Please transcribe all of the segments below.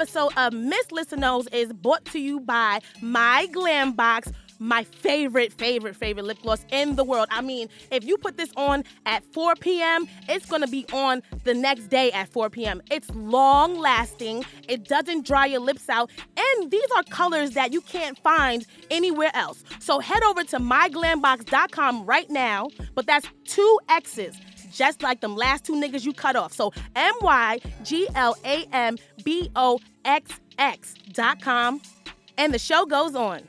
episode of Miss Listenos is brought to you by My Glam Box my favorite, favorite, favorite lip gloss in the world. I mean, if you put this on at 4 p.m., it's gonna be on the next day at 4 p.m. It's long lasting, it doesn't dry your lips out, and these are colors that you can't find anywhere else. So head over to myglamboxx.com right now, but that's two X's just like them last two niggas you cut off. So M Y G L A M B O X X dot com. And the show goes on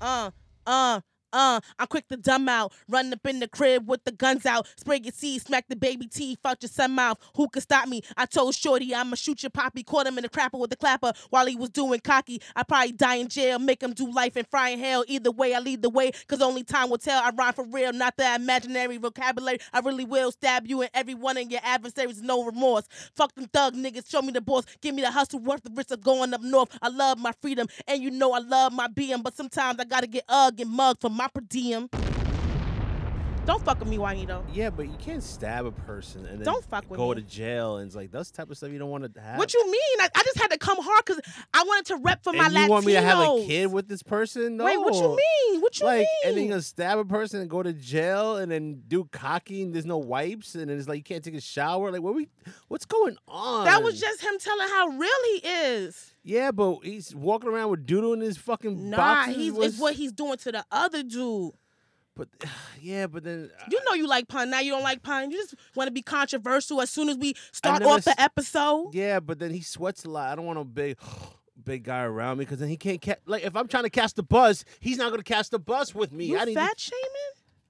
uh, uh, uh, I'm quick to dumb out. Run up in the crib with the guns out. Spray your seed, smack the baby teeth out your son mouth. Who could stop me? I told Shorty I'ma shoot your poppy. Caught him in the crapper with the clapper while he was doing cocky. I probably die in jail, make him do life in hell. Either way, I lead the way, cause only time will tell. I rhyme for real, not the imaginary vocabulary. I really will stab you and every one of your adversaries, no remorse. Fuck them thug niggas, show me the boss. Give me the hustle, worth the risk of going up north. I love my freedom, and you know I love my being, but sometimes I gotta get ugg and mug for my per diem. Don't fuck with me, Juanito. Yeah, but you can't stab a person and then Don't fuck with go me. to jail and it's like that's the type of stuff you don't want to have. What you mean? I, I just had to come hard because I wanted to rep for my and you Latinos. want me to have a kid with this person? No. Wait, what you mean? What you like, mean? and then you're gonna stab a person and go to jail and then do cocky and there's no wipes and then it's like you can't take a shower. Like, what we? What's going on? that was just him telling how real he is. Yeah, but he's walking around with doodle in his fucking Nah, boxes. he's was- it's what he's doing to the other dude. But yeah, but then You know you like Pun. Now you don't like Pun. You just want to be controversial as soon as we start off the episode. Yeah, but then he sweats a lot. I don't want a big, big guy around me because then he can't catch. like if I'm trying to cast the buzz, he's not gonna cast the buzz with me. You I fat shaming?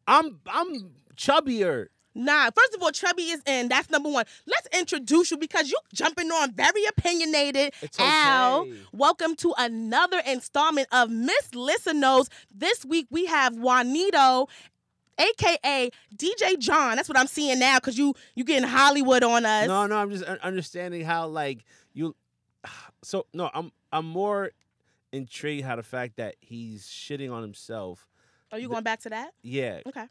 I'm I'm chubbier. Nah, first of all, Chubby is in. That's number one. Let's introduce you because you jumping on very opinionated. It's Al, okay. welcome to another installment of Miss Listen Knows. This week we have Juanito, aka DJ John. That's what I'm seeing now because you you getting Hollywood on us. No, no, I'm just understanding how like you. So no, I'm I'm more intrigued how the fact that he's shitting on himself. Are you going back to that? Yeah, Okay.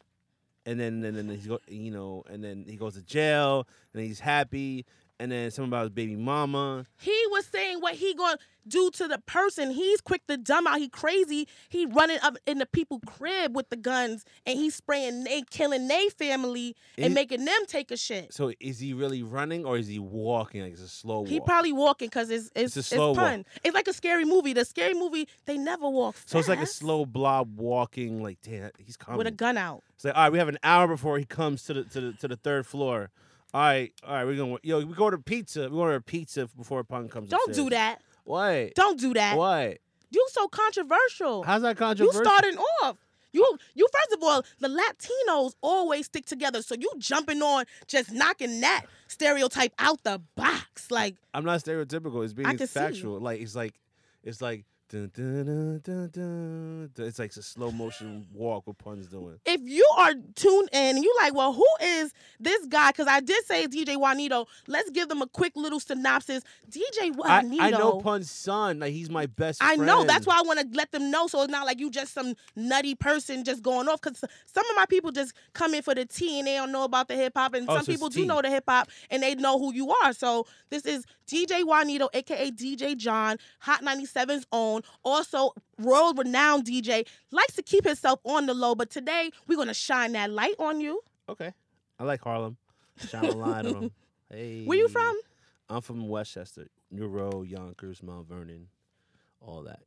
And then and then he's go, you know, and then he goes to jail, and he's happy, and then something about his baby mama. He was saying what he gonna do to the person. He's quick to dumb out. He crazy. He running up in the people crib with the guns and he's spraying they killing they family and Is- making them take a shit. So is he really running or is he walking? Like it's a slow walk. He probably walking because it's it's, a it's, slow walk. fun. It's like a scary movie. The scary movie they never walk. Fast. so it's like a slow blob walking. Like damn, he's coming. with a gun out. It's like all right, we have an hour before he comes to the to the to the third floor. All right, all right, we're gonna yo. We go to pizza. We order pizza before Pun comes. Don't do that. What? Don't do that. What? You so controversial. How's that controversial? you starting off. You you first of all, the Latinos always stick together. So you jumping on just knocking that stereotype out the box. Like I'm not stereotypical. It's being factual. Like it's like it's like dun, dun, dun, it's like a slow motion walk with Pun's doing. if you are tuned in and you like, well, who is this guy? Because I did say DJ Juanito. Let's give them a quick little synopsis. DJ Juanito. I know Pun's son. Like he's my best. I friend. know. That's why I want to let them know, so it's not like you just some nutty person just going off. Because some of my people just come in for the tea and they don't know about the hip hop, and Oh, some so people do tea. know the hip hop and they know who you are. So this is DJ Juanito, aka DJ John, Hot 97's own, also world renowned DJ. Likes to keep himself on the low, but today we're gonna shine that light on you. Okay. I like Harlem. Shine a light on him. Hey. Where you from? I'm from Westchester, New Ro, Yonkers, Mount Vernon, all that.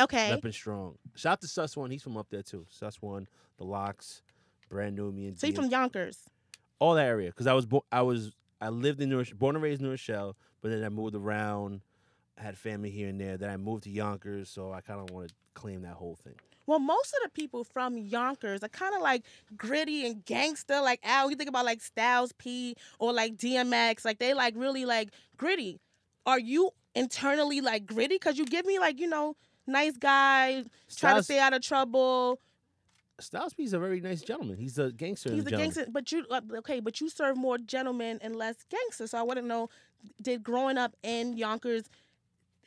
Okay. Up and strong. Shout out to Sus One. He's from up there too. Sus One, the LOX, brand new me and So you from Yonkers? all that area because I was bo- I was I lived in New Rochelle, born and raised in New Rochelle, but then I moved around. Had family here and there. Then I moved to Yonkers, so I kind of want to claim that whole thing. Well, most of the people from Yonkers are kind of like gritty and gangster. Like Al, you think about like Styles P or like DMX, like they like really like gritty. Are you internally like gritty? Cause you give me like you know nice guy, try to stay out of trouble. Styles P's a very nice gentleman. He's a gangster. He's a gentleman. gangster, but you uh, okay? But you serve more gentlemen and less gangster. So I want to know, did growing up in Yonkers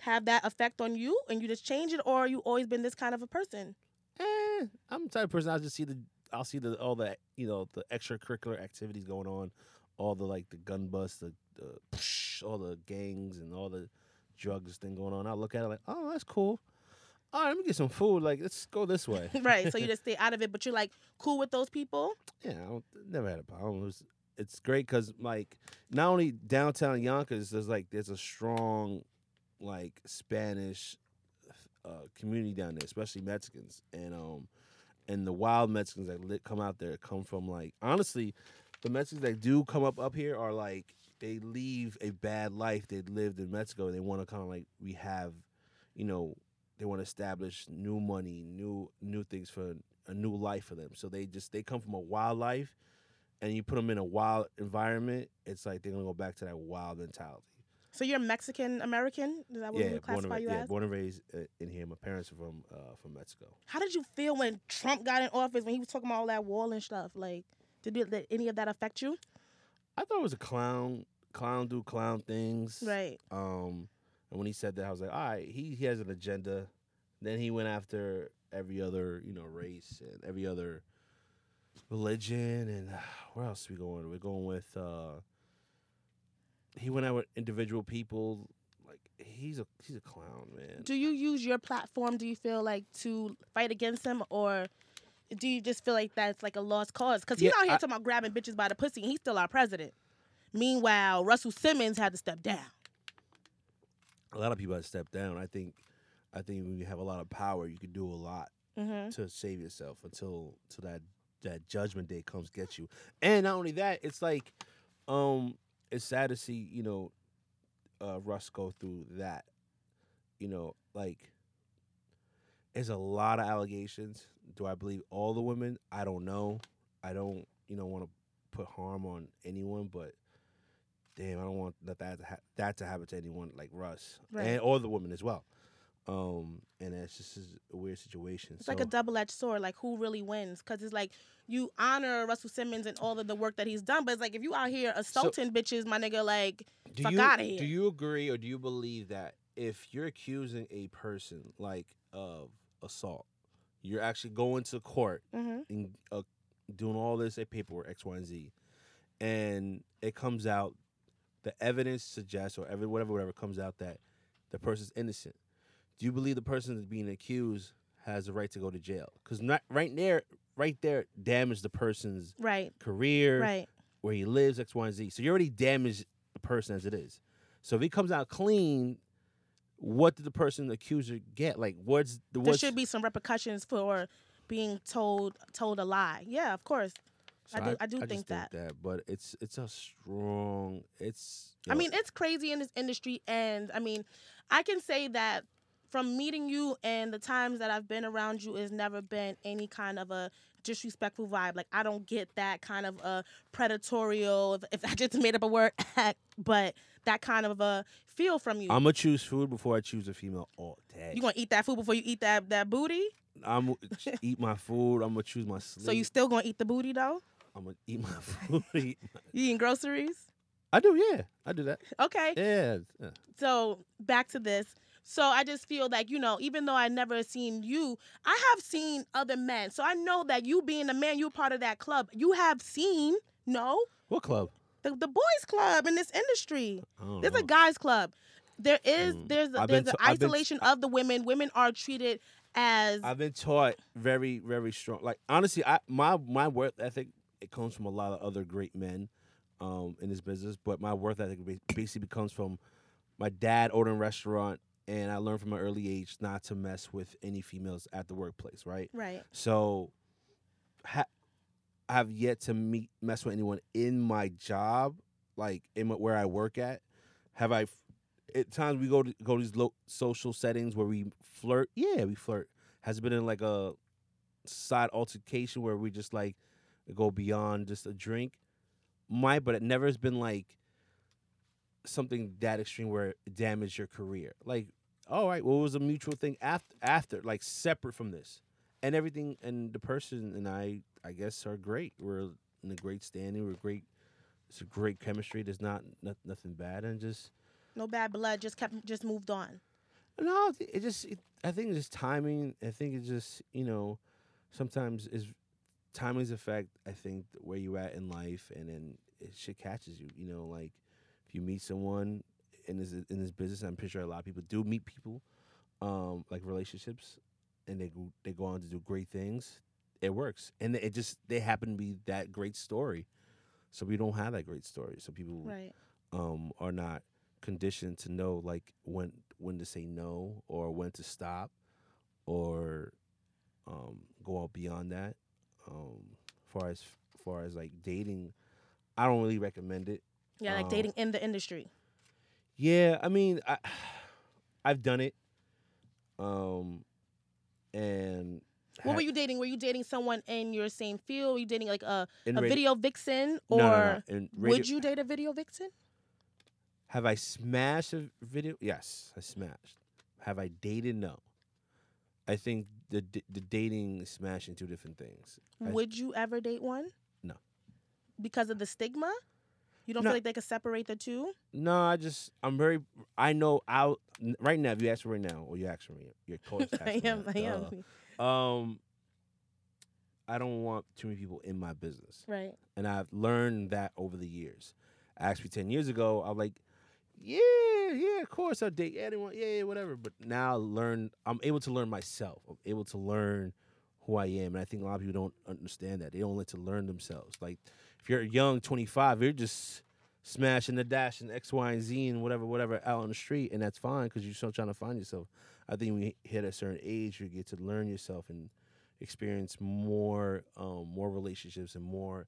have that effect on you, and you just change it, or you always been this kind of a person? Eh, I'm the type of person. I just see the I'll see the all the you know the extracurricular activities going on, all the like the gun bust, the, the sh- all the gangs and all the drugs thing going on. I look at it like, oh, that's cool. All right, let me get some food. Like, let's go this way. right. So you just stay out of it, but you're like cool with those people. Yeah, I don't, never had a problem. It was, it's great because like not only downtown Yonkers, there's like there's a strong like Spanish uh, community down there, especially Mexicans, and um and the wild Mexicans that lit, come out there come from like honestly, the Mexicans that do come up up here are like they leave a bad life they lived in Mexico. They want to kind of like we have, you know, they want to establish new money, new new things for a new life for them. So they just they come from a wild life, and you put them in a wild environment. It's like they're gonna go back to that wild mentality. So you're Mexican American? Is that what yeah, we classify and, you yeah, as? born and raised uh, in here. My parents are from uh, from Mexico. How did you feel when Trump got in office when he was talking about all that wall and stuff? Like, did, it, did any of that affect you? I thought it was a clown. Clown do clown things. Right. Um, and when he said that, I was like, all right, he, he has an agenda. Then he went after every other, you know, race and every other religion. And uh, where else are we going? We're going with, uh, he went out with individual people. Like, he's a he's a clown, man. Do you use your platform? Do you feel like to fight against him, or do you just feel like that's like a lost cause? Because he's Yeah, out here I- talking about grabbing bitches by the pussy, and he's still our president. Meanwhile, Russell Simmons had to step down. a lot of people have stepped down. I think, I think when you have a lot of power, you can do a lot hmm to save yourself until till that that judgment day comes get you. And not only that, it's like um it's sad to see, you know, uh Russ go through that. You know, like there's a lot of allegations. Do I believe all the women? I don't know. I don't, you know, want to put harm on anyone, but damn, I don't want that that to, ha- that to happen to anyone like Russ Right. and all the women as well. Um, and it's just a weird situation. It's like a double-edged sword. Like who really wins? Because it's like you honor Russell Simmons and all of the work that he's done, but it's like if you out here assaulting bitches, my nigga, like do fuck you, outta here. Do you agree or do you believe that if you're accusing a person like of assault, you're actually going to court mhm. and uh, doing all this at paperwork X, Y, and Z, and it comes out, the evidence suggests or every whatever whatever comes out that the person's innocent. Do you believe the person that's being accused has the right to go to jail? Because not right there, right there, damage the person's right, career, right. where he lives, X, Y, and Z. So you already damaged the person as it is. So if he comes out clean, what did the person the accuser get? Like what's the There what's should be some repercussions for being told told a lie. Yeah, of course. I do- I do just think that. but it's it's a strong. It's. I mean, it's crazy in this industry, and I mean, I can say that from meeting you and the times that I've been around you, has never been any kind of a disrespectful vibe. Like I don't get that kind of a predatorial, if, if I just made up a word, but that kind of a feel from you. I'm gonna choose food before I choose a female all day. you gonna eat that food before you eat that that booty? I'm gonna eat my food. I'm gonna choose my sleep. So you still gonna eat the booty though? I'm gonna eat my food. eat my- You eating groceries? I do, yeah. I do that. Okay. Yeah. yeah. so back to this so i just feel like you know even though i never seen you i have seen other men so i know that you being a man you're part of that club you have seen no What club? the, the boys club in this industry there's know. a guys club there is Mm. there's a, there's an I've been- isolation of the women women are treated as I've been taught very, very strong. Like honestly, I my my work ethic it comes from a lot of other great men um, in this business, but my work ethic ba- basically comes from my dad owned a restaurant, and I learned from an early age not to mess with any females at the workplace. Right. right So, ha- I have yet to meet mess with anyone in my job, like in my, where I work at. Have I? f- At times we go to go to these low social settings where we flirt. Yeah, we flirt. Has it been in like a side altercation where we just like go beyond just a drink? Might, but it never has been like something that extreme where it damaged your career. Like, all right, well, it was a mutual thing after, after, like separate from this and everything and the person and I I guess are great. We're in a great standing. We're great. It's a great chemistry. There's not, not nothing bad and just no bad blood just kept just moved on no. It just it, I think it's just timing. I think it's just you know sometimes is timing's effect. I think where you at in life and then it shit catches you. You know like if you meet someone in this in this business, I'm pretty sure a lot of people do meet people, um, like relationships, and they go, they go on to do great things. It works, and it just they happen to be that great story. So we don't have that great story. So people Right. um, are not conditioned to know like when when to say no or when to stop or um, go out beyond that. Um, far as far as like dating, I don't really recommend it. Yeah, like Um, dating in the industry. Yeah, I mean, I I've done it, um, and What ha- were you dating? Were you dating someone in your same field? Were you dating like a, a video vixen? Or No, no, no. Radio- would you date a video vixen? Have I smashed a video? Yes, I smashed. Have I dated? No. I think the the dating is smashing two different things. I- Would you ever date one? No. Because of the stigma? You don't No. feel like they could separate the two? No, I just I'm very I know out right now. If you ask me right now, or you ask me, your coach. I am. I am. Um, I don't want too many people in my business, Right. and I've learned that over the years. Asked me ten years ago, I'm like, yeah, yeah, of course I'll date anyone, yeah, yeah, whatever. But now I learn, I'm able to learn myself. I'm able to learn who I am, and I think a lot of people don't understand that. They don't like to learn themselves. Like if you're young, 25, you're just smashing the dash and X, Y, and Z and whatever, whatever out on the street, and that's fine because you're still trying to find yourself. I think when you hit a certain age, you get to learn yourself and experience more, um, more relationships and more,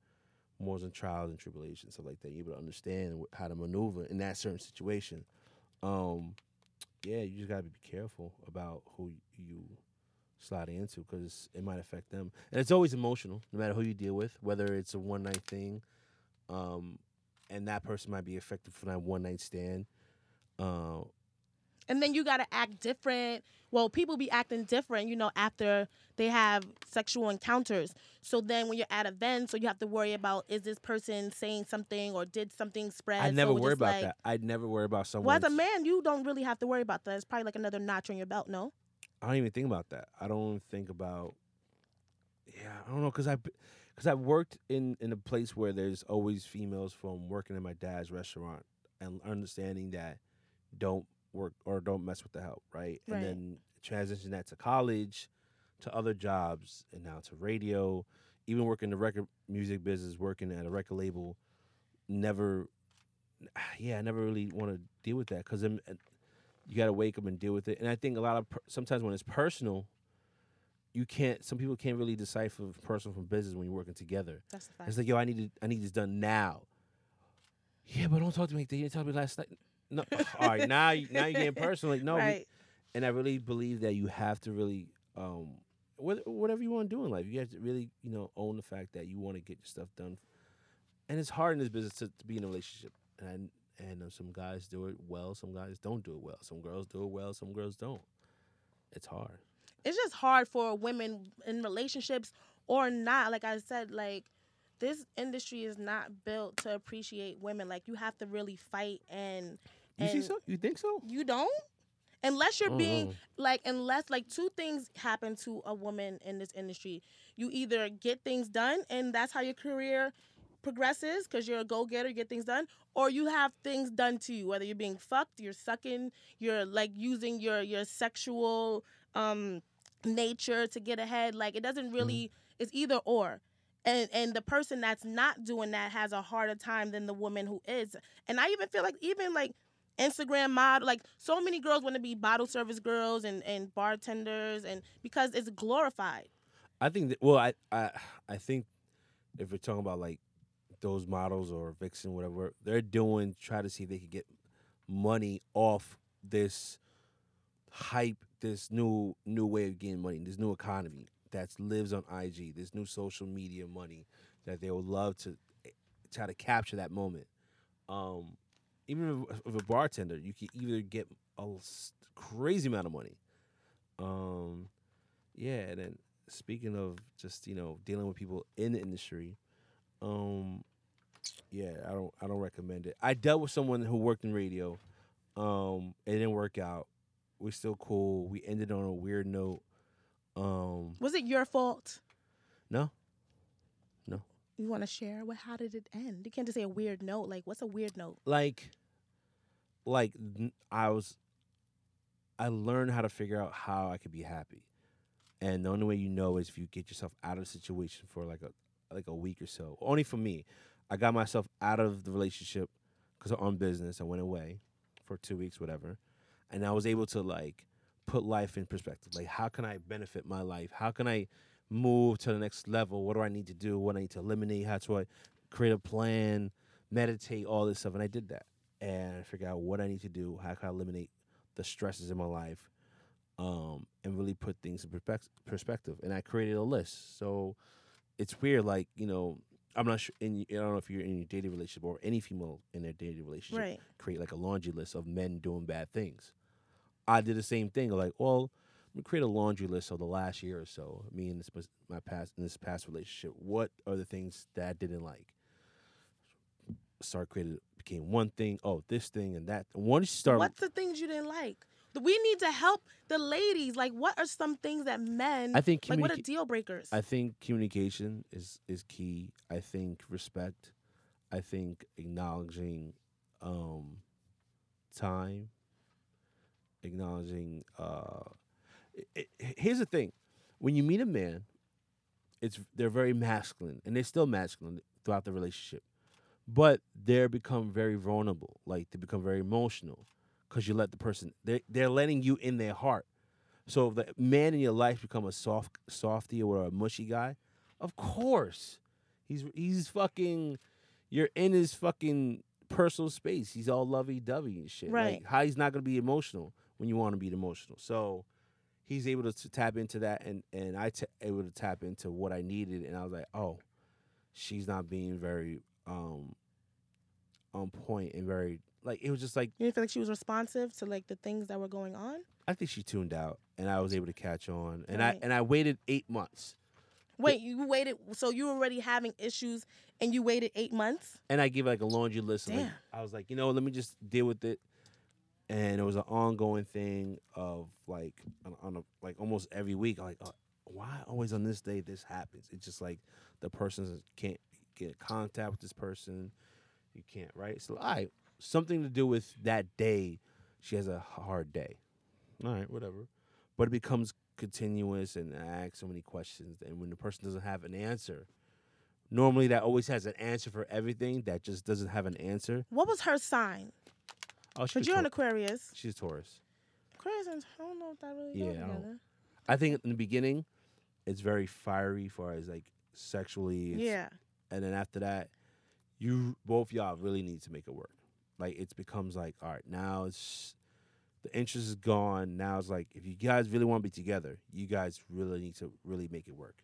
more and trials and tribulations, stuff like that. You're able to understand how to maneuver in that certain situation. Um, yeah, you just gotta be careful about who you slide into because it might affect them, and it's always emotional, no matter who you deal with, whether it's a one night thing, um, and that person might be affected from that one night stand. Uh, And then you got to act different. Well, people be acting different, you know, after they have sexual encounters. So then when you're at events, so you have to worry about is this person saying something or did something spread? I never so worry about like, that. I'd never worry about someone. Well, as a man, you don't really have to worry about that. It's probably like another notch on your belt, no? I don't even think about that. I don't think about. Yeah, I don't know because I, because I worked in in a place where there's always females from working in my dad's restaurant and understanding that don't work or don't mess with the help, right? Right. And then transition that to college, to other jobs, and now to radio. Even working the record music business, working at a record label, never. Yeah, I never really want to deal with that because you got to wake up and deal with it. And I think a lot of per- sometimes when it's personal, you can't. Some people can't really decipher personal from business when you're working together. That's the fact. It's like, yo, I need to, I need this done now. Yeah, but don't talk to me like. You didn't tell me last night. No, all right, now, you- now you're getting personal. Like, no, we- right. and I really believe that you have to really, um, whatever you want to do in life, you have to really, you know, own the fact that you want to get your stuff done. And it's hard in this business to, to be in a relationship, and and uh, some guys do it well, some guys don't do it well, some girls do it well, some girls don't. It's hard. it's just hard for women in relationships or not. Like I said, like this industry is not built to appreciate women. Like you have to really fight and You see so? You think so? you don't unless you're don't being like unless like two things happen to a woman in this industry you either get things done and that's how your career progresses because you're a go-getter you get things done or you have things done to you whether you're being fucked you're sucking you're like using your your sexual um nature to get ahead like it doesn't really it's either or and and the person that's not doing that has a harder time than the woman who is and i even feel like even like Instagram model. Like so many girls want to be bottle service girls and, and bartenders and because it's glorified. I think that. Well, I I I think if we're talking about like those models or vixen, whatever, they're doing try to see if they could get money off this hype, this new new way of getting money, this new economy that lives on IG, this new social media money that they would love to eh, try to capture that moment. Um, even if a bartender, you can either get a crazy amount of money. Um, yeah, and then speaking of just you know dealing with people in the industry, um, yeah, I don't I don't recommend it. I dealt with someone who worked in radio. Um, it didn't work out. We're still cool. We ended on a weird note. Um, Was it your fault? no, No. You want to share? What? How did it end? You can't just say a weird note. Like, what's a weird note? like like I was I learned how to figure out how I could be happy. And the only way you know is if you get yourself out of the situation for like a like a week or so. Only for me. I got myself out of the relationship because I'm on business. I went away for two weeks, whatever. And I was able to like put life in perspective. Like how can I benefit my life? How can I move to the next level? What do I need to do? What I need to eliminate? How do I create a plan, meditate, all this stuff? And I did that. And I figured out what I need to do, how can I eliminate the stresses in my life, um, and really put things in perspective. And I created a list. So it's weird, like, you know, I'm not sure. In, I don't know if you're in your dating relationship or any female in their dating relationship Right. create like a laundry list of men doing bad things. I did the same thing. Like, well, let me create a laundry list of the last year or so. Me and this my past in this past relationship. What are the things that I didn't like? Start created became one thing. Oh, this thing and that. Once you start, What's the things you didn't like? We need to help the ladies. Like, what are some things that men I think like? What are deal breakers? I think communication is is key. I think respect. I think acknowledging um, time. Acknowledging. Uh, i i here's the thing: when you meet a man, it's they're very masculine, and they're still masculine throughout the relationship, but they're become very vulnerable. Like they become very emotional because you let the person. They they're letting you in their heart. So if the man in your life become a soft softy or a mushy guy, of course, he's he's fucking. You're in his fucking personal space. He's all lovey dovey and shit. Right. Like how he's not gonna be emotional when you want to be emotional. So he's able to, t- tap into that, and and I t- able to tap into what I needed, and I was like, oh, she's not being very um on point and very like it was just like you didn't feel like she was responsive to like the things that were going on. I think she tuned out, and I was able to catch on, and I and I waited eight months. Wait, you waited. So you were already having issues, and you waited eight months. and I gave like a laundry list. Of like, Damn. I was like, you know, let me just deal with it. And it was an ongoing thing of like on, on a, like almost every week. Like, uh, why always on this day this happens? It's just like the person can't get in contact with this person. You can't, right? So, all right, something to do with that day. She has a hard day. All right, whatever. But it becomes continuous, and I ask so many questions. And when the person doesn't have an answer, normally that always has an answer for everything that just doesn't have an answer. What was her sign? Oh, she's Because you're an Aquarius. she's a Taurus. Aquarius, and- I don't know if that really Yeah, go I together. I think in the beginning, it's very fiery for as like sexually. Yeah. And then after that, you both y'all really need to make it work. Like it becomes like, all right, now it's the interest is gone. Now it's like if you guys really want to be together, you guys really need to really make it work.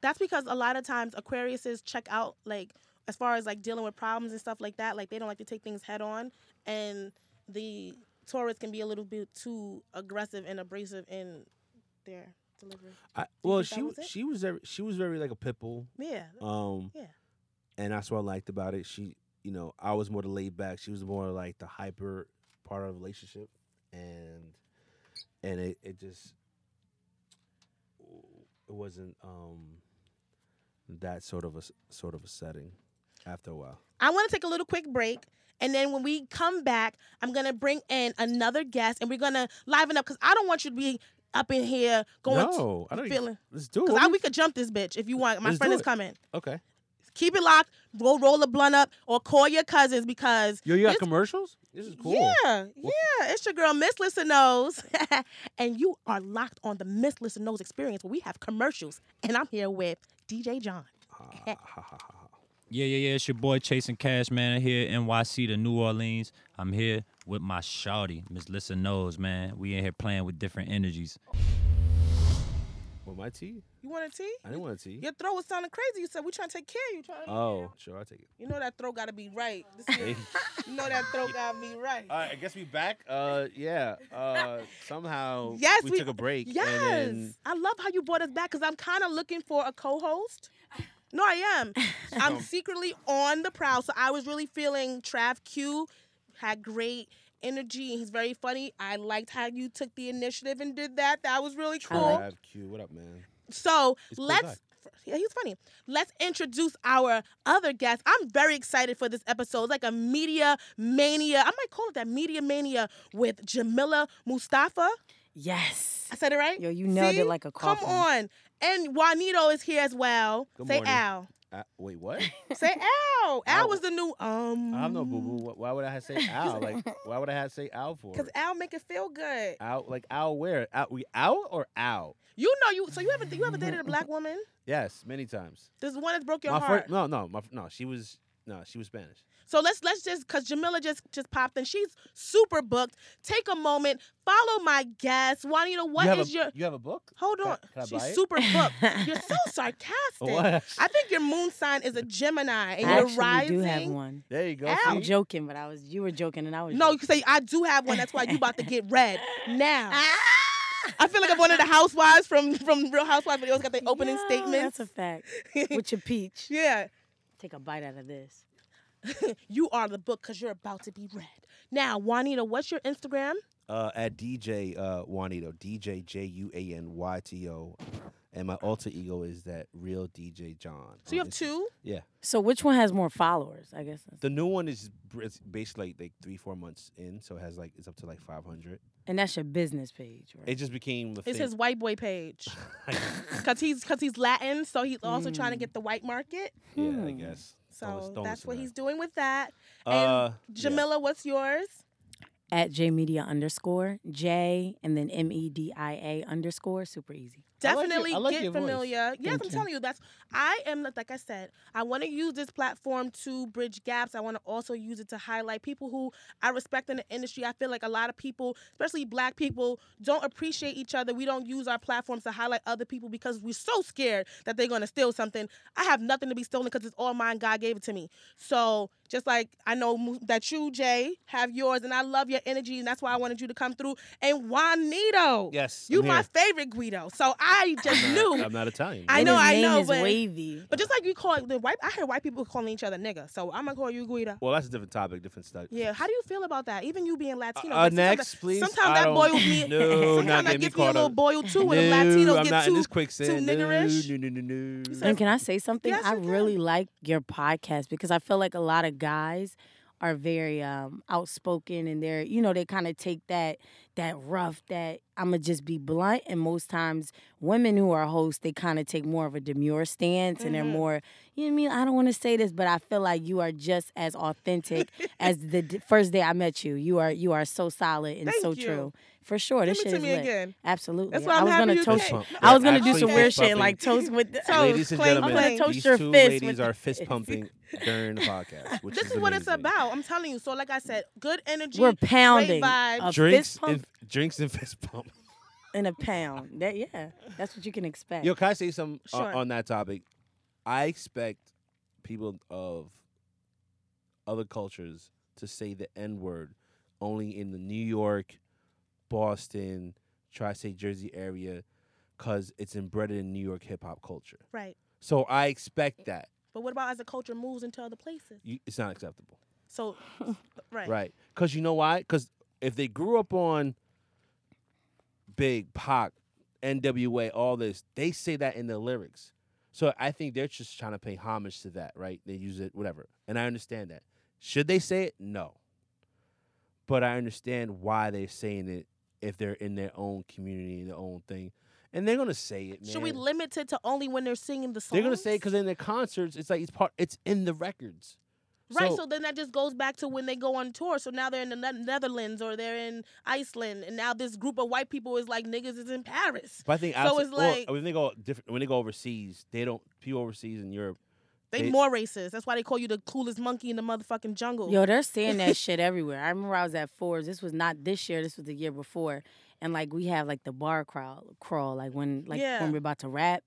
That's because a lot of times Aquariuses check out like as far as like dealing with problems and stuff like that. Like they don't like to take things head on, and the Taurus can be a little bit too aggressive and abrasive in their delivery. I, well, she was she was very she was very like a pit bull. Yeah. Um, Yeah. And that's what I liked about it. She, you know, I was more the laid back. She was more like the hyper part of the relationship, and and it, it just it wasn't um that sort of a sort of a setting after a while. I want to take a little quick break. And then when we come back, I'm going to bring in another guest and we're going to liven up because I don't want you to be up in here going no, I don't. feeling. Let's do it. Because we- could jump this bitch if you want. My Let's friend is coming. okay. Keep it locked. Go roll a blunt up or call your cousins because Yo, you got commercials? This is cool. Yeah, yeah. It's your girl, Miss Listen Knows. and you are locked on the Miss Listen Knows experience where we have commercials. And I'm here with DJ John. Ha, ha, ha, ha, ha. Yeah, yeah, yeah. It's your boy Chasing Cash, man. Here in NYC to New Orleans. I'm here with my shawty, Miss Lissa knows, man. We in here playing with different energies. Well, my tea? You want a tea? I didn't want a tea. Your throat was sounding crazy. You said we trying to take care of you. Trying Oh, sure, I'll take it. You know that throat got to be right. This is- you know that throat got to be right. All right, I guess we back. Uh, yeah. Uh, somehow Yes, we, we- took a break. Yes. And then, I love how you brought us back because I'm kind of looking for a co-host. No, I am. I'm secretly on the prowl. So I was really feeling Trav Q had great energy and he's very funny. I liked how you took the initiative and did that. That was really cool. Trav Q, what up, man? So He's cool let's guy. yeah, he's funny. Let's introduce our other guest. I'm very excited for this episode. It's like a media mania. I might call it that media mania with Jamila Mustafa. Yes. I said it right? Yo, you nailed See? it like a Come on. And Juanito is here as well. Good Say morning. Al. Uh, wait, what? Say Al. Al Al. was the new um. I have no boo boo. Why would I have to say Al? Like, why would I have to say Al for? Cause Al make it feel good. Al, like Al, where? Al, we out or Al? You know you. So you haven't you ever dated a black woman? Yes, many times. This is one that broke your my heart. first, no, no, my, no. She was no, she was Spanish. So let's let's just cause Jamila just just popped in. She's super booked. Take a moment, follow my guest. Juanito, what you is a, your You have a book? hold on? can I She's buy it? super booked. You're so sarcastic. What? I think your moon sign is a Gemini and I you're actually rising. do have one. There you go. Al. I'm joking, but I was you were joking and I was No, you joking. can say I do have one. That's why you about to get red now. Ah! I feel like I'm one of the housewives from from Real Housewives, but they always got their opening Yeah, statements. That's a fact. With your peach. yeah, Take a bite out of this. you are the book because you're about to be read. Now, Juanita, what's your Instagram? uh, at DJ uh, Juanito, DJ J U A N Y T O, and my alter ego is that real DJ John. So you have Insta- two. Yeah, So which one has more followers? I guess. The new one is br- it's basically like, like three four months in, so it has like it's up to like five hundred. and that's your business page, right? It just became the It's thing. his white boy page. Cause he's cause he's Latin, so he's also trying to Mm. get the white market. yeah, I Hmm. guess. So Don't listen- don't that's what he's doing with that. And Uh, yeah. Jamila, what's yours? At J Media underscore J and then M E D I A underscore. Super easy. Like your- Definitely I like get your voice. familiar. Yes, Thank I'm you. telling you that's I am like I said, I want to use this platform to bridge gaps. I want to also use it to highlight people who I respect in the industry. I feel like a lot of people, especially black people, don't appreciate each other. We don't use our platforms to highlight other people because we're so scared that they're going to steal something. I have nothing to be stolen because it's all mine. God gave it to me. So just like I know that you, Jay, have yours, and I love your energy, and that's why I wanted you to come through. And Juanito, yes, you my favorite Guido. So I just I'm knew. not, I'm not Italian. I And know, his I know, is but- wavy. But just like you call the white, I hear white people calling each other nigga. So I'm gonna call you Guido. Well, that's a different topic, different stuff. Yeah. How do you feel about that? Even you being Latino. Uh, like, sometimes next, that- please. Sometimes I that don't- boils me. No, sometimes not that get me gets me a little up. boiled too when no, the Latinos I'm get not too in this too niggerish. No, no, no, no, no. said- And can I say something? Yes, I really like your podcast because I feel like a lot of guys are very um, outspoken and they're, you know, they kind of take that that rough, that I'ma just be blunt. And most times, women who are hosts, they kind of take more of a demure stance and they're Mhm. more, you know what I mean? I don't want to say this, but I feel like you are just as authentic as the d- first day I met you. You are you are so solid and Thank so you. true. For sure, Give this me shit to is me lit. again. Absolutely. That's why I I'm was gonna you toast. came. Pump. I was gonna do some fist weird shit like toast with the Toast. Ladies and clang, gentlemen, clang. Toast these your two fist ladies with are fist fist. pumping during the podcast. Which This is is what it's about. I'm telling you. So like I said, good energy. We're pounding vibes. a Drinks fist pump and drinks and fist pump. in a pound. That yeah, that's what you can expect. Yo, can I say something o- Sure. on that topic? I expect people of other cultures to say the N word only in the New York, Boston, tri-state Jersey area, because it's embedded in New York hip hop culture. right. So I expect that. But what about as the culture moves into other places? You, it's not acceptable. So, right. Right. Because you know why? Because if they grew up on Big, Pac, NWA, all this, they say that in the lyrics. So I think they're just trying to pay homage to that, right? They use it, whatever. And I understand that. Should they say it? No. But I understand why they're saying it if they're in their own community, their own thing. And they're gonna say it, man. Should we limit it to only when they're singing the song? They're gonna say it because in their concerts, it's like it's part. It's in the records. Right, so, then that just goes back to when they go on tour. So now they're in the Netherlands or they're in Iceland, and now this group of white people is like niggas is in Paris. But I think So outside- it's like- when they go different when they go overseas, they don't people overseas in Europe. They, They- more racist. That's why they call you the coolest monkey in the motherfucking jungle. Yo, they're saying that shit everywhere. I remember I was at Forbes. This was not this year. This was the year before. And like we have like the bar crawl, crawl, like when like Yeah. when we're about to rap.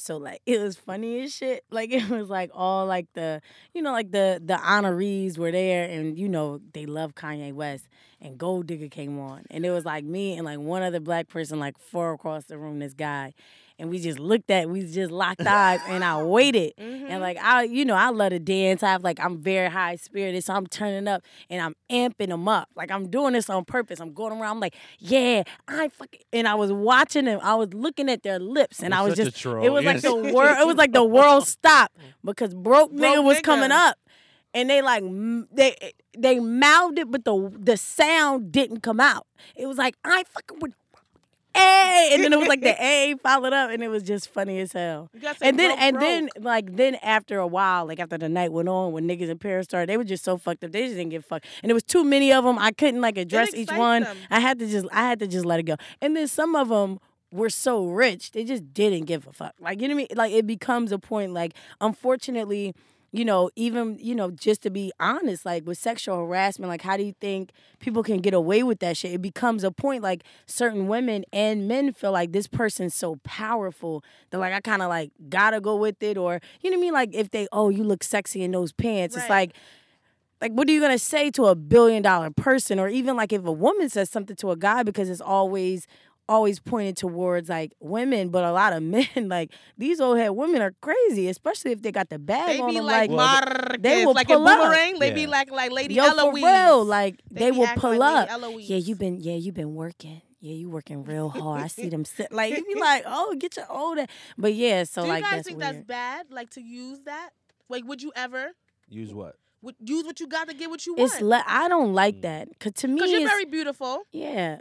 So like it was funny as shit. Like it was like all like the you know like the the honorees were there and you know they love Kanye West and Gold Digger came on and it was like me and like one other black person like far across the room this guy and we just looked at, we just locked eyes, and I waited. Mhm. And like I, you know, I love to dance. I have like I'm very high spirited, so I'm turning up and I'm amping them up. Like I'm doing this on purpose. I'm going around. I'm like, yeah, I fucking. And I was watching them. I was looking at their lips, and You're I was just. It was like the world. It was like the world stopped because broke, Broke nigga was nigga. coming up, and they like they they mouthed it, but the the sound didn't come out. It was like I fucking would. Hey, and then it was like the A followed up, and it was just funny as hell You gotta say and then broke, and broke. then like then after a while, like after the night went on, when niggas in Paris started, they were just so fucked up. They just didn't give a fuck, and there was too many of them. I couldn't like address each one. them. I had to just I had to just let it go. And then some of them were so rich, they just didn't give a fuck. Like you know what I mean? Like it becomes a point. Like unfortunately. You know, even you know, just to be honest, like with sexual harassment, like how do you think people can get away with that shit? It becomes a point like certain women and men feel like this person's so powerful that like I kind of like gotta go with it, or you know what I mean? Like if they, oh, you look sexy in those pants, it's like like what are you gonna say to a billion dollar person or even like if a woman says something to a guy because it's always always pointed towards like women but a lot of men like these old head women are crazy especially if they got the bag They on be them like, like, Marcus, they will like pull in up. boomerang. They be like like Lady yo Eloise. for real like They they, will pull like up Eloise. yeah you been yeah you been working yeah you working real hard i see them sit like you be like oh get your old ass. but yeah so Do you like guys that's think weird. that's bad? Like to use that? Like, would you ever Use what? would use what you got to get what you want. it's want? le- i don't like Mm. that because to me Because you're it's- very beautiful. Yeah.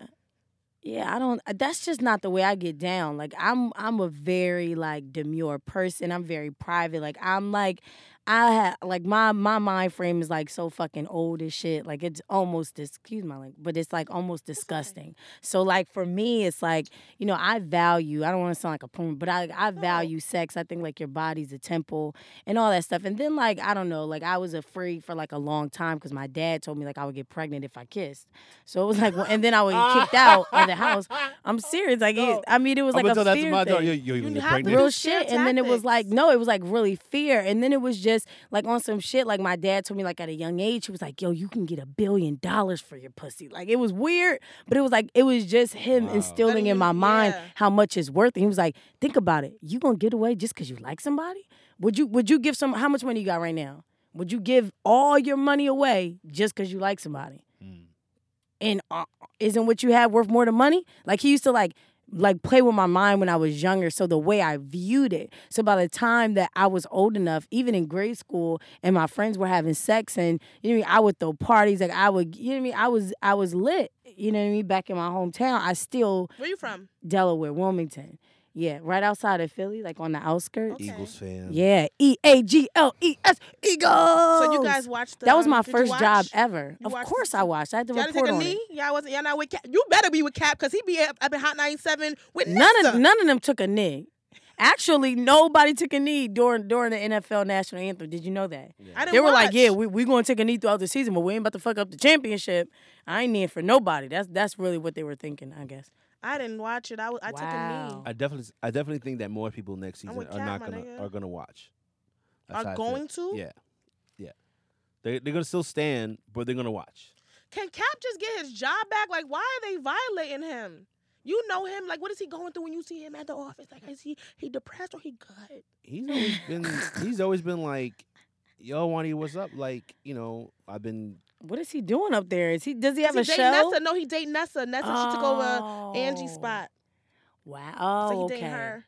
Yeah, I don't uh, that's just not the way I get down. Like I'm I'm a very like demure person. I'm very private. Like I'm like I have like my my mind frame is like so fucking old as shit. Like it's almost dis- excuse my language, but it's like almost disgusting. So like for me, it's like you know I value. I don't want to sound like a poem, but I I value sex. I think like your body's a temple and all that stuff. And then like I don't know, like I was afraid for like a long time because my dad told me like I would get pregnant if I kissed. So it was like, and then I would get kicked out of the house. I'm serious. Like it, I mean, it was like gonna a tell that to fear my daughter. thing Yo, yo, you You get pregnant? real shit. And then it was like, no, it was like really fear. And then it was just like on some shit. Like my dad told me, like at a young age, he was like, yo, you can get a billion dollars for your pussy. Like it was weird, but it was like, it was just him Wow. instilling Letting in you- my mind yeah. how much it's worth. And he was like, think about it. You gonna get away just because you like somebody? Would you, would you give some, how much money you got right now? Would you give all your money away just because you like somebody? Mm. and uh, isn't what you have worth more than money? Like he used to like like play with my mind when I was younger. So the way I viewed it. So by the time that I was old enough, even in grade school, and my friends were having sex, and you know what I mean, I would throw parties. Like I would, you know what I mean. I was I was lit. You know what I mean. Back in my hometown, I still Where you from? Delaware, Wilmington. Yeah, right outside of Philly, like on the outskirts. Okay. Eagles fan. Yeah, E A G L E S Eagles. So you guys watched. The, That was um, my did you first job ever. You Of watched course, the- I watched. I had to Y'all didn't take report a on it. knee. Y'all wasn't. Y'all not with Kap. You better be with Kap because he be up, up in Hot 97 with None Nessa. of none of them took a knee. Actually, nobody took a knee during during the NFL national anthem. Did you know that? I didn't They were like, "Yeah, we we going to take a knee throughout the season, but we ain't about to fuck up the championship." I ain't kneeing for nobody. That's that's really what they were thinking, I guess. I didn't watch it. I, was- I took a knee. I definitely, I definitely think that more people next season are Cat, not gonna nigga. are gonna watch. That's Are going to? Yeah, yeah. They they're gonna still stand, but they're gonna watch. Can Kap just get his job back? Like, why are they violating him? You know him. Like, what is he going through when you see him at the office? Like, is he he depressed or he good? He's always been, he's always been like, "Yo, Wani, what's up?" Like, you know, I've been. What is he doing up there? Is he does he have a Is show? Nessa? No, he dating Nessa. Nessa she took over Angie's Oh. spot. Wow. So Oh, he okay. dating her.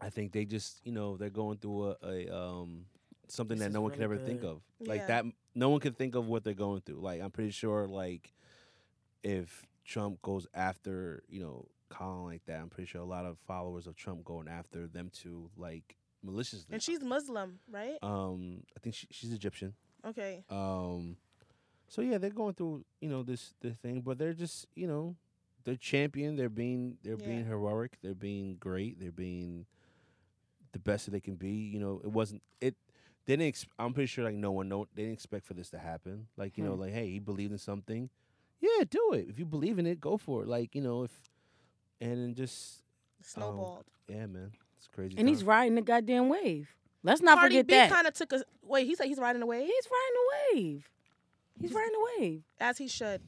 I think they just, you know, they're going through a, a um something This that is no one could really ever think good. of. Like Yeah. that, no one can think of what they're going through. Like I'm pretty sure, like if Trump goes after, you know, Colin like that, I'm pretty sure a lot of followers of Trump going after them too, like maliciously. And she's Muslim, right? um, I think she, she's Egyptian. Okay. Um, so yeah, they're going through you know this this thing, but they're just you know they're champion. They're being they're being heroic. They're being great. They're being the best that they can be. You know, it wasn't it. They didn't. Ex- I'm pretty sure like no one know. They didn't expect for this to happen. Like you know, Hmm. like hey, he believed in something. Yeah, do it. If you believe in it, go for it. Like you know, if and then just Snowballed. yeah, man, it's crazy. And he's riding the goddamn wave. Let's not Cardi forget B that. kind of took a wait. He said he's riding the wave. He's riding the wave. He's riding the wave. as he should.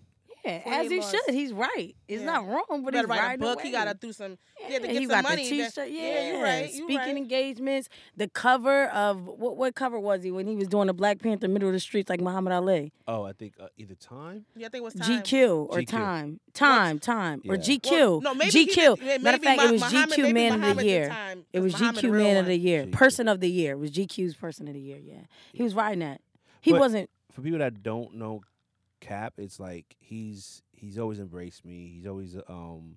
Yeah, as he bars. should. He's right. It's Yeah. not wrong, but You he's better write a riding book. He got to do some. Yeah, to get he some got money. the that- t-shirt. Yeah, yeah, you right. You Speaking right. engagements, the cover of what what cover was he when he was doing the Black Panther middle of the streets like Muhammad Ali? Oh, I think uh, either time. Yeah, I think it was time. GQ or GQ. time, time, time or GQ. Well, no, maybe he GQ. did- yeah, Matter of maybe fact, it was Muhammad- GQ maybe Man of the Year. time. It was Muhammad GQ Man of the Year, Person of the Year. It was GQ's Person of the Year. Yeah, he was riding that. He wasn't. For people that don't know Kap, it's like he's he's always embraced me. He's always um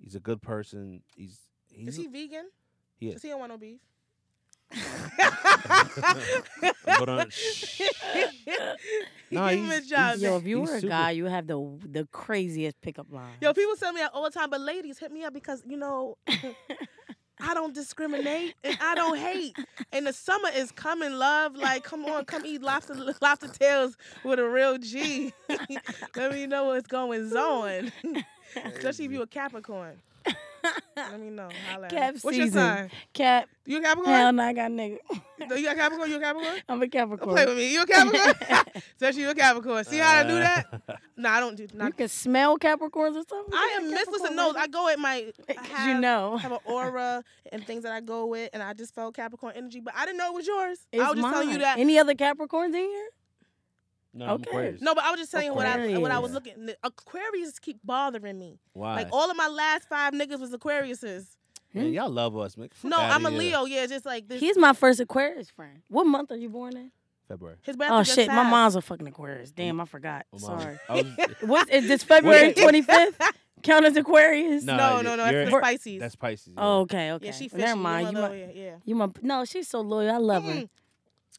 he's a good person. He's he's Is he vegan? he Cause is. he don't want no beef. but uh, shh. Nah, Give him a he's- job. he's- Yo, if you were a super- guy, you have the the craziest pickup line. Yo, people send me that all the time, but ladies hit me up because you know I don't discriminate and I don't hate. And the summer is coming, love. Like, come on, come eat lobster lobster tails with a real G. Let me know what's going on. Especially if you a Capricorn. Let me know. Holla. Cap What's your season. sign? Cap, You a Capricorn? hell no, I got nigga. No, you got Capricorn? You a Capricorn? I'm a Don't Capricorn. play with me. You a Capricorn? Especially you a Capricorn. See how I do that? No, I don't do You can smell Capricorns or something. I am mistless and nose. I go at my I have, you know. have an aura and things that I go with, and I just felt Capricorn energy, but I didn't know it was yours. It's I was just telling you mine. that. Any other Capricorns in here? No, I'm Okay. No, but I was just telling you what I what I was looking. Aquarius keep bothering me. Why? Like all of my last five niggas was Aquariuses. Man, y'all love us, man. No, I'm a here. Leo. Yeah, just like this. He's my first Aquarius friend. What month are you born in? February. His birthday Oh just shit, my mom's a fucking Aquarius. Damn, I forgot. Oh, mama. Sorry. I was- What is this February 25th? Count as Aquarius? No, No, no, no. That's you're- the Pisces. That's Pisces. yeah. Oh, okay, okay. yeah, she fishy. Never mind. You mother, my, yeah, yeah. you my, no, she's so loyal. I love her. Mm.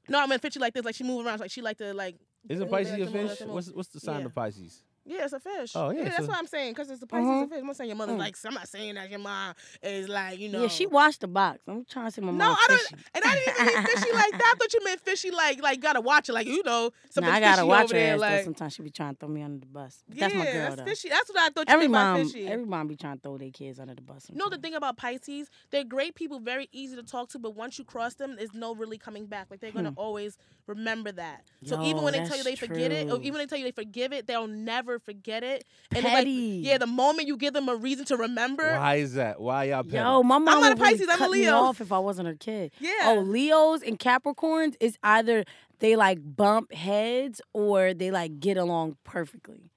No, I mean fishy like this. Like she move around. Like she like to like. Isn't Pisces a to fish? What's what's the sign Yeah. of Pisces? Yeah, it's a fish. Oh, yeah, that's so- what I'm saying. Because it's a Pisces Mhm. a fish. I'm not saying your mother's Mm. like. I'm not saying that your mom is like you know. Yeah, she washed the box. I'm trying to say my mom No, I don't. fishy. And I didn't even mean fishy like that. I thought you meant fishy like like gotta watch it. Like you know, Nah, I gotta fishy watch her there. Like Sometimes she be trying to throw me under the bus. That's yeah, my girl that's though. fishy. That's what I thought you Every meant mom, fishy. every mom be trying to throw their kids under the bus. You know the thing about Pisces, they're great people, very easy to talk to, but once you cross them, there's no really coming back. Like they're gonna always remember that. So even when they tell you they that's forget it, or even when they tell you they forgive it, they'll never forget it. And it's like, Petty. yeah, the moment you give them a reason to remember, Why is that? Why y'all petty? Yo, my mom not a would really Pisces, I'm a cut me Leo. off if I wasn't her kid. yeah. Oh, Leos and Capricorns is either they like bump heads or they like get along perfectly.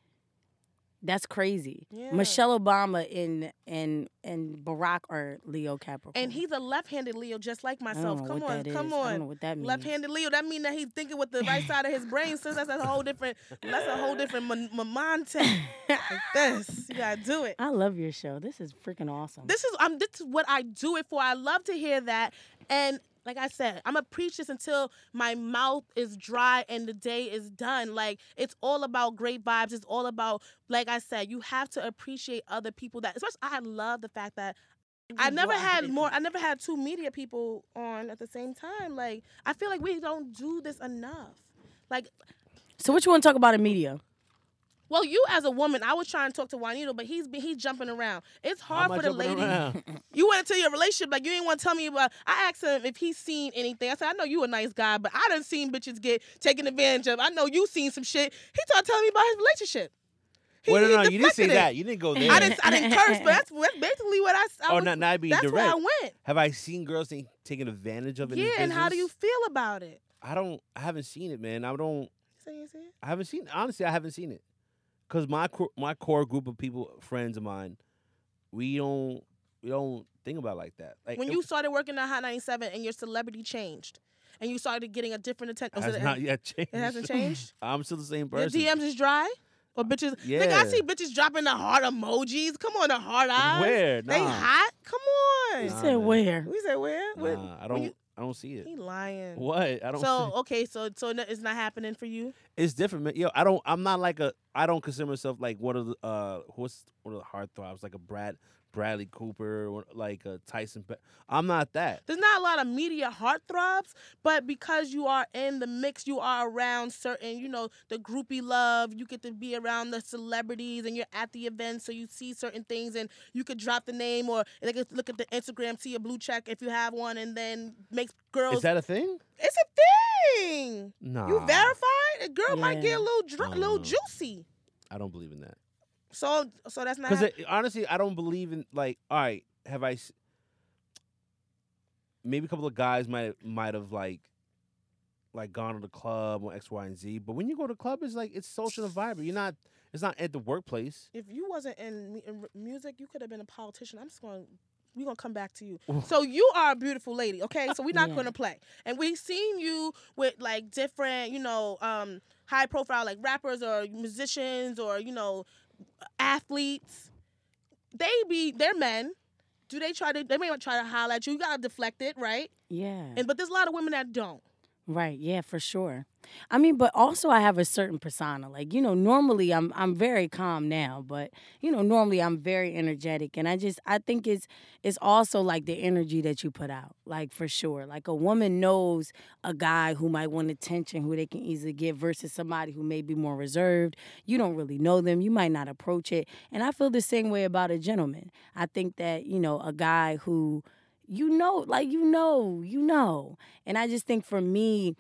That's crazy. Yeah. Michelle Obama and and and Barack are Leo Capricorn. and he's a left-handed Leo, just like myself. Come on, come is. I don't know on. what that means. Left-handed Leo. That means that he's thinking with the right side of his brain. So that's, a whole different. That's a whole different mon- mon- like this, you gotta do it. I love your show. This is freaking awesome. This is um this is what I do it for. I love to hear that. And like I said, I'm gonna preach this until my mouth is dry and the day is done. Like it's all about great vibes. It's all about, like I said, you have to appreciate other people. That especially, I love the fact that I never had more. I never had two media people on at the same time. Like I feel like we don't do this enough. Like so what you want to talk about in media? Well, you as a woman, I was trying to talk to Juanito, but he's he's jumping around. It's hard for the lady. You went into your relationship like you didn't want to tell me about. I asked him if he's seen anything. I said I know you a nice guy, but I done seen bitches get taken advantage of. I know you seen some shit. He started telling me about his relationship. He, Well, no, no, you didn't say it. that. You didn't go there. I didn't. I didn't curse, but that's, that's basically what I. I oh, was, not not being That's direct. where I went. Have I seen girls being taken advantage of in Yeah, and how do you feel about it? I don't. I haven't seen it, man. I don't. You say you see it? I haven't seen. Honestly, I haven't seen it. Cause my core, my core group of people, friends of mine, we don't we don't think about it like that. Like When it you started working at Hot 97 and your celebrity changed, and you started getting a different attention. has not yet changed. It hasn't changed. I'm still the same Your person. DMs is dry. Or bitches, nigga, I see bitches dropping the heart emojis. Come on, the heart eyes. Where? They hot? Come on. You Nah, said man. where? We said where? Where- Nah, I don't. you- I don't see it. he lying. What? I don't. So see okay, so so no- it's not happening for you. it's different, man. Yo, I don't. I'm not like a. I don't consider myself like one of the. Uh, what's one of the heartthrobs? Like a Brad Bradley Cooper, or like a Tyson. Pe- I'm not that. There's not a lot of media heartthrobs, but because you are in the mix, you are around certain, you know, the groupie love. You get to be around the celebrities, and you're at the event, so you see certain things, and you could drop the name, or they could look at the Instagram, see a blue check if you have one, and then makes girls. Is that a thing? it's a thing. Nah. You verified? A girl might get a little dr- a little Mm. juicy. I don't believe in that. So so that's not. Because honestly, I don't believe in like. All right, have I? Maybe a couple of guys might might have like, like gone to the club or X, Y, and Z. But when you go to the club, it's like it's social environment. You're not. It's not at the workplace. if you wasn't in, in music, you could have been a politician. I'm just going. to We're gonna come back to you. So you are a beautiful lady, okay? So we're not Yeah. gonna play. And we've seen you with like different, you know, um, high profile like rappers or musicians or you know, athletes. They be they're men. Do they try to? They may try to holler at you. You gotta deflect it, right? Yeah. And but there's a lot of women that don't. Right, yeah, for sure. I mean, but also I have a certain persona. Like, you know, normally I'm I'm very calm now, but you know, normally I'm very energetic and I just I think it's it's also like the energy that you put out. Like for sure. Like a woman knows a guy who might want attention, who they can easily get versus somebody who may be more reserved. You don't really know them. You might not approach it. And I feel the same way about a gentleman. I think that, you know, a guy who you know, like you know, you know. And I just think for me,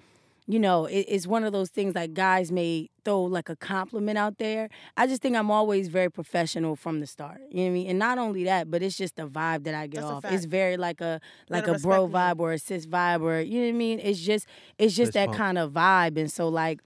you know, it, it's one of those things like guys may throw like a compliment out there. I just think I'm always very professional from the start. You know what I mean? And not only that, but it's just the vibe that I get That's off. It's very like a like Gotta a bro respect me. vibe or a sis vibe or you know what I mean? It's just it's just Fist that bump. kind of vibe. And so like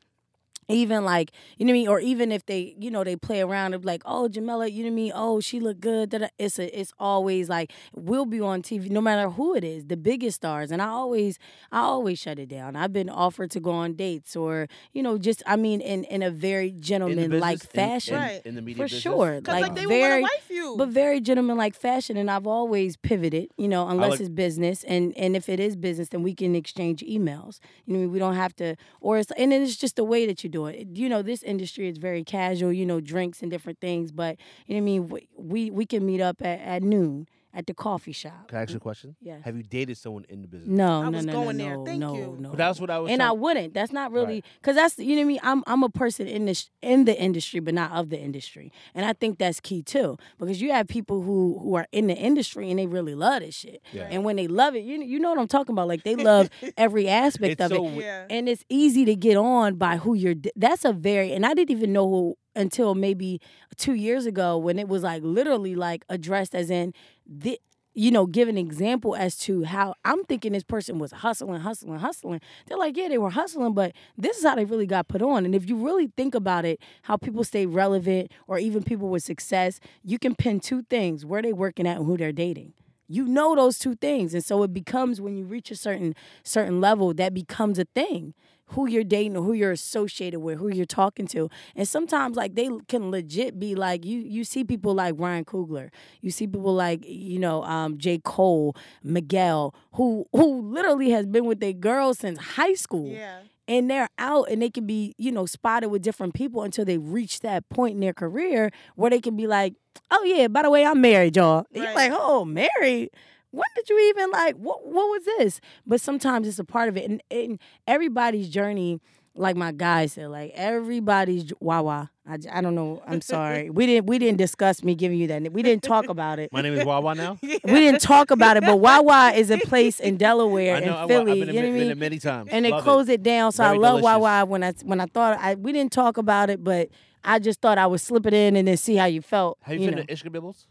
even like you know what I mean, or even if they you know they play around and like, oh Jamila, you know what I mean? Oh, she look good. da-da." It's a it's always like we'll be on TV no matter who it is, the biggest stars, and I always I always shut it down. I've been offered to go on dates or you know just I mean in in a very gentleman like business, in- fashion. in, in the media For business? sure. Like, like, they very- would want to wife you. But very gentleman like fashion, and I've always pivoted, you know, unless like- it's business, and and if it is business, then we can exchange emails. You know, what I mean? we don't have to, or it's and then it's just the way that you do it. You know, this industry is very casual, you know, drinks and different things, but you know I mean. We we, we can meet up at, at noon at the coffee shop. Can I ask you a question? Yes. Have you dated someone in the business? No, I no, was no, going no, there. no, Thank no, you. no. But that's what I was. and I wouldn't. That's not really Right. because that's you know what I mean. I'm I'm a person in this in the industry, but not of the industry, and I think that's key too. Because you have people who who are in the industry and they really love this shit, Yeah. and when they love it, you you know what I'm talking about. Like they love every aspect It's of so it, yeah. and it's easy to get on by who you're. That's a very and I didn't even know who until maybe two years ago when it was like literally like addressed as in the you know, give an example as to how I'm thinking this person was hustling, hustling, hustling. They're like, yeah, they were hustling, but this is how they really got put on. And if you really think about it, how people stay relevant or even people with success, you can pin two things where they working at and who they're dating. You know those two things. And so it becomes when you reach a certain certain level, that becomes a thing who you're dating or who you're associated with, who you're talking to. And sometimes like they can legit be like you you see people like Ryan Coogler. You see people like, you know, um, J. Cole, Miguel, who who literally has been with their girls since high school. yeah. And they're out and they can be, you know, spotted with different people until they reach that point in their career where they can be like, Oh yeah, by the way, I'm married, y'all. You're like, oh, married? When did you even like what what was this? But sometimes it's a part of it. And, and everybody's journey, like my guy said, like everybody's j- wawa. I don't know. I'm sorry. we didn't we didn't discuss me giving you that. We didn't talk about it. My name is Wawa now. we didn't talk about it, but Wawa is a place in Delaware I know. I, and Philly. I've been, you know what I been mean? many times. and they Love closed it. down. So Very I love delicious. Wawa when I when I thought I we didn't talk about it, but I just thought I would slip it in and then see how you felt. Have you, you been know. to Ishkabibble's?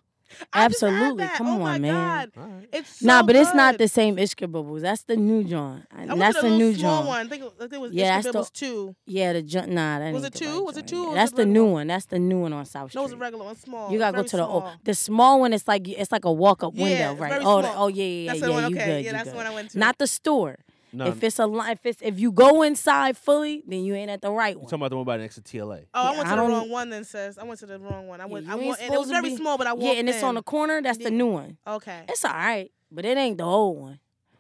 I just had Absolutely. Come oh on, my man. God. All right. It's so nah, but it's not the same Ishkabibble's. That's the new joint. That's the, the, new joint. small John. one. I think it, I think it was Yeah, yeah, that's the- was two. Yeah, the John. Nah, that Was ain't it the two? right Was it two or Yeah, That's it the new one? one. That's the new one on South Street. No, it was a regular one, small. You gotta go to the small. old, the small one. It's like it's like a walk up Yeah, window, right? Oh, the- oh yeah, yeah, That's yeah. the one. You good? yeah, that's the one I went to. Not the store. No, If it's a li- if it's if you go inside fully, then you ain't at the right one. you're one. talking about the one by next to TLA. Oh, I Yeah, went I to the don't- wrong one. Then says I went to the wrong one. I went. you I ain't went, and it was supposed to very be- small, but I walked Yeah, and it's on the corner. That's the new one. Okay, It's all right, but it ain't the old one.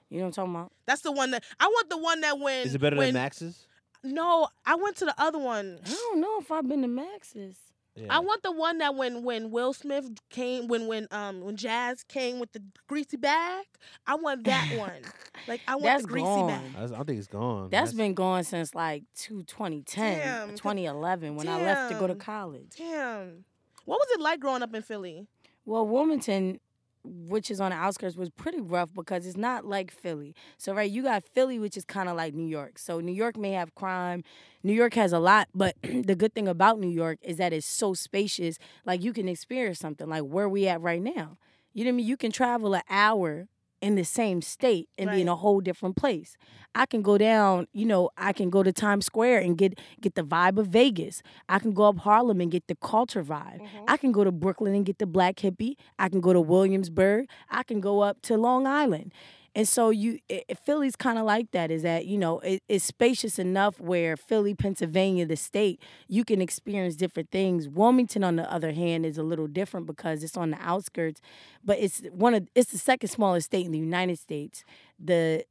You know what I'm talking about? that's the one that I want. The one that when Is it better when, than Max's? No, I went to the other one. I don't know if I've been to Max's. Yeah. I want the one that when when Will Smith came when when um when Jazz came with the greasy bag. I want that one. Like I want That's the greasy gone. bag. I, I think it's gone. That's been gone since like two, 2010, Damn, 2011 when I left to go to college. Damn. What was it like growing up in Philly? Well, Wilmington, which is on the outskirts, was pretty rough because it's not like Philly. So right, you got Philly, which is kind of like New York. So New York may have crime. New York has a lot, but the good thing about New York is that it's so spacious. Like you can experience something like where we at right now. You know what I mean? You can travel an hour in the same state and be in a whole different place. I can go down, you know, I can go to Times Square and get get the vibe of Vegas. I can go up Harlem and get the culture vibe. Mm-hmm. I can go to Brooklyn and get the black hippie. I can go to Williamsburg. I can go up to Long Island. And so you, i i- Philly's kind of like that. Is that you know it, it's spacious enough where Philly, Pennsylvania, the state, you can experience different things. Wilmington, on the other hand, is a little different because it's on the outskirts, but it's one of it's the second smallest state in the United States. The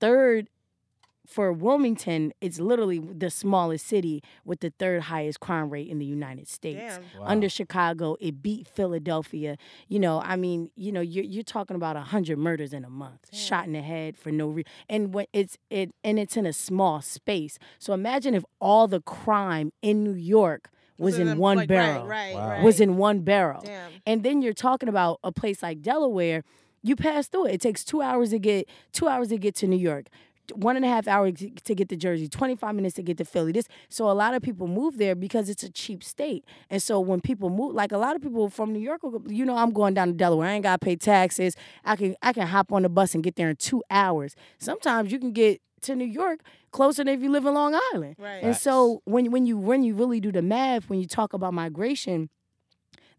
third for Wilmington, it's literally the smallest city with the third highest crime rate in the United States Damn. under Chicago. It beat Philadelphia. You know, I mean, you know, you're you're talking about hundred murders in a month, shot in the head for no reason, and when it's it and it's in a small space. So imagine if all the crime in New York was, in a- one like, barrel. Right, right, Wow. right. Was in one barrel. Damn. And then you're talking about a place like Delaware. You pass through it. It takes two hours to get two hours to get to New York, one and a half hours to- get to Jersey, twenty five minutes to get to Philly. This so a lot of people move there because it's a cheap state. And so when people move, like a lot of people from New York, you know, I'm going down to Delaware. I ain't gotta pay taxes. I can I can hop on the bus and get there in two hours. Sometimes you can get to New York closer than if you live in Long Island. Right. And so when when you when you really do the math, when you talk about migration,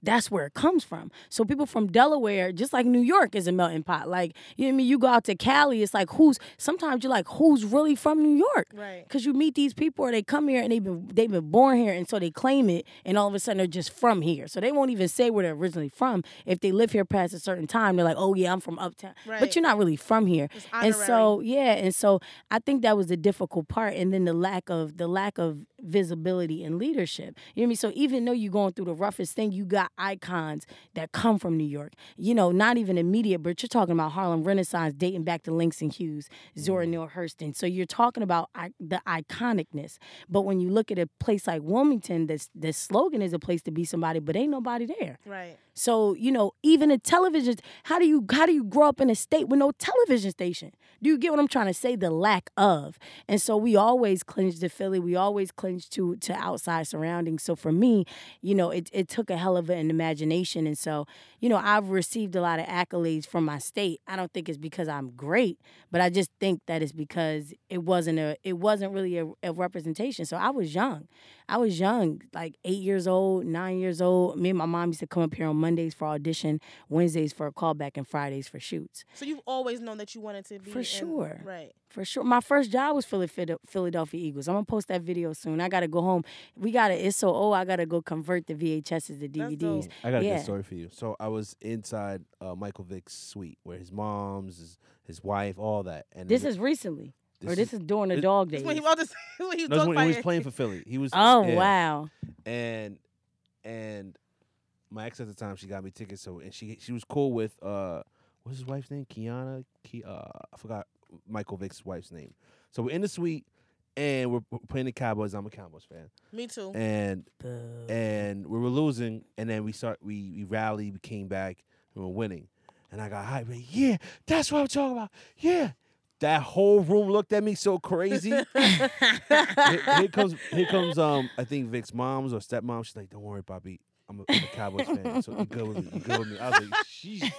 that's where it comes from. So people from Delaware, just like New York is a melting pot. Like, you know what I mean? You go out to Cali, it's like who's sometimes you're like, who's really from New York? Right. Cause you meet these people or they come here and they've been they've been born here and so they claim it and all of a sudden they're just from here. So they won't even say where they're originally from. If they live here past a certain time, they're like, Oh yeah, I'm from uptown. Right. But you're not really from here. And so yeah, and so I think that was the difficult part. And then the lack of the lack of visibility and leadership. You know what I mean? So even though you're going through the roughest thing, you got icons that come from New York. You know, not even immediate, but you're talking about Harlem Renaissance dating back to Langston Hughes, Zora mm-hmm. Neale Hurston. So you're talking about the iconicness. But when you look at a place like Wilmington, this the slogan is a place to be somebody, but ain't nobody there. Right. So you know, even a television. How do you how do you grow up in a state with no television station? Do you get what I'm trying to say? The lack of, and so we always clinch to Philly. We always clinch to to outside surroundings. So for me, you know, it it took a hell of an imagination, and so you know, I've received a lot of accolades from my state. I don't think it's because I'm great, but I just think that it's because it wasn't a it wasn't really a, a representation. So I was young. I was young, like eight years old, nine years old. Me and my mom used to come up here on Mondays for audition, Wednesdays for a callback, and Fridays for shoots. So you've always known that you wanted to be For in- sure. Right. For sure. My first job was Philly- Phila- Philadelphia Eagles. I'm gonna post that video soon. I gotta go home. We gotta. It's so old. I gotta go convert the VHSs to DVDs. I got a Yeah. good story for you. So I was inside uh, Michael Vick's suite where his mom's, his, his wife, all that. And This is recently, or this this is during the this- dog That's days. when he, well, this, when he was no, this dog when he was playing for Philly. He was. oh yeah. wow. and and my ex at the time she got me tickets so and she she was cool with uh what's his wife's name Kiana Ki, uh I forgot Michael Vick's wife's name so we're in the suite and we're, we're playing the Cowboys I'm a Cowboys fan Me too. and Boo. and we were losing and then we start we we rallied we came back we were winning and I got hyped like, yeah that's what I'm talking about yeah that whole room looked at me so crazy here, here comes here comes um I think Vick's mom's or stepmom. She's like, "Don't worry, Bobby. I'm a, I'm a Cowboys fan, so you good with me. You good with me." I was like, "Sheesh,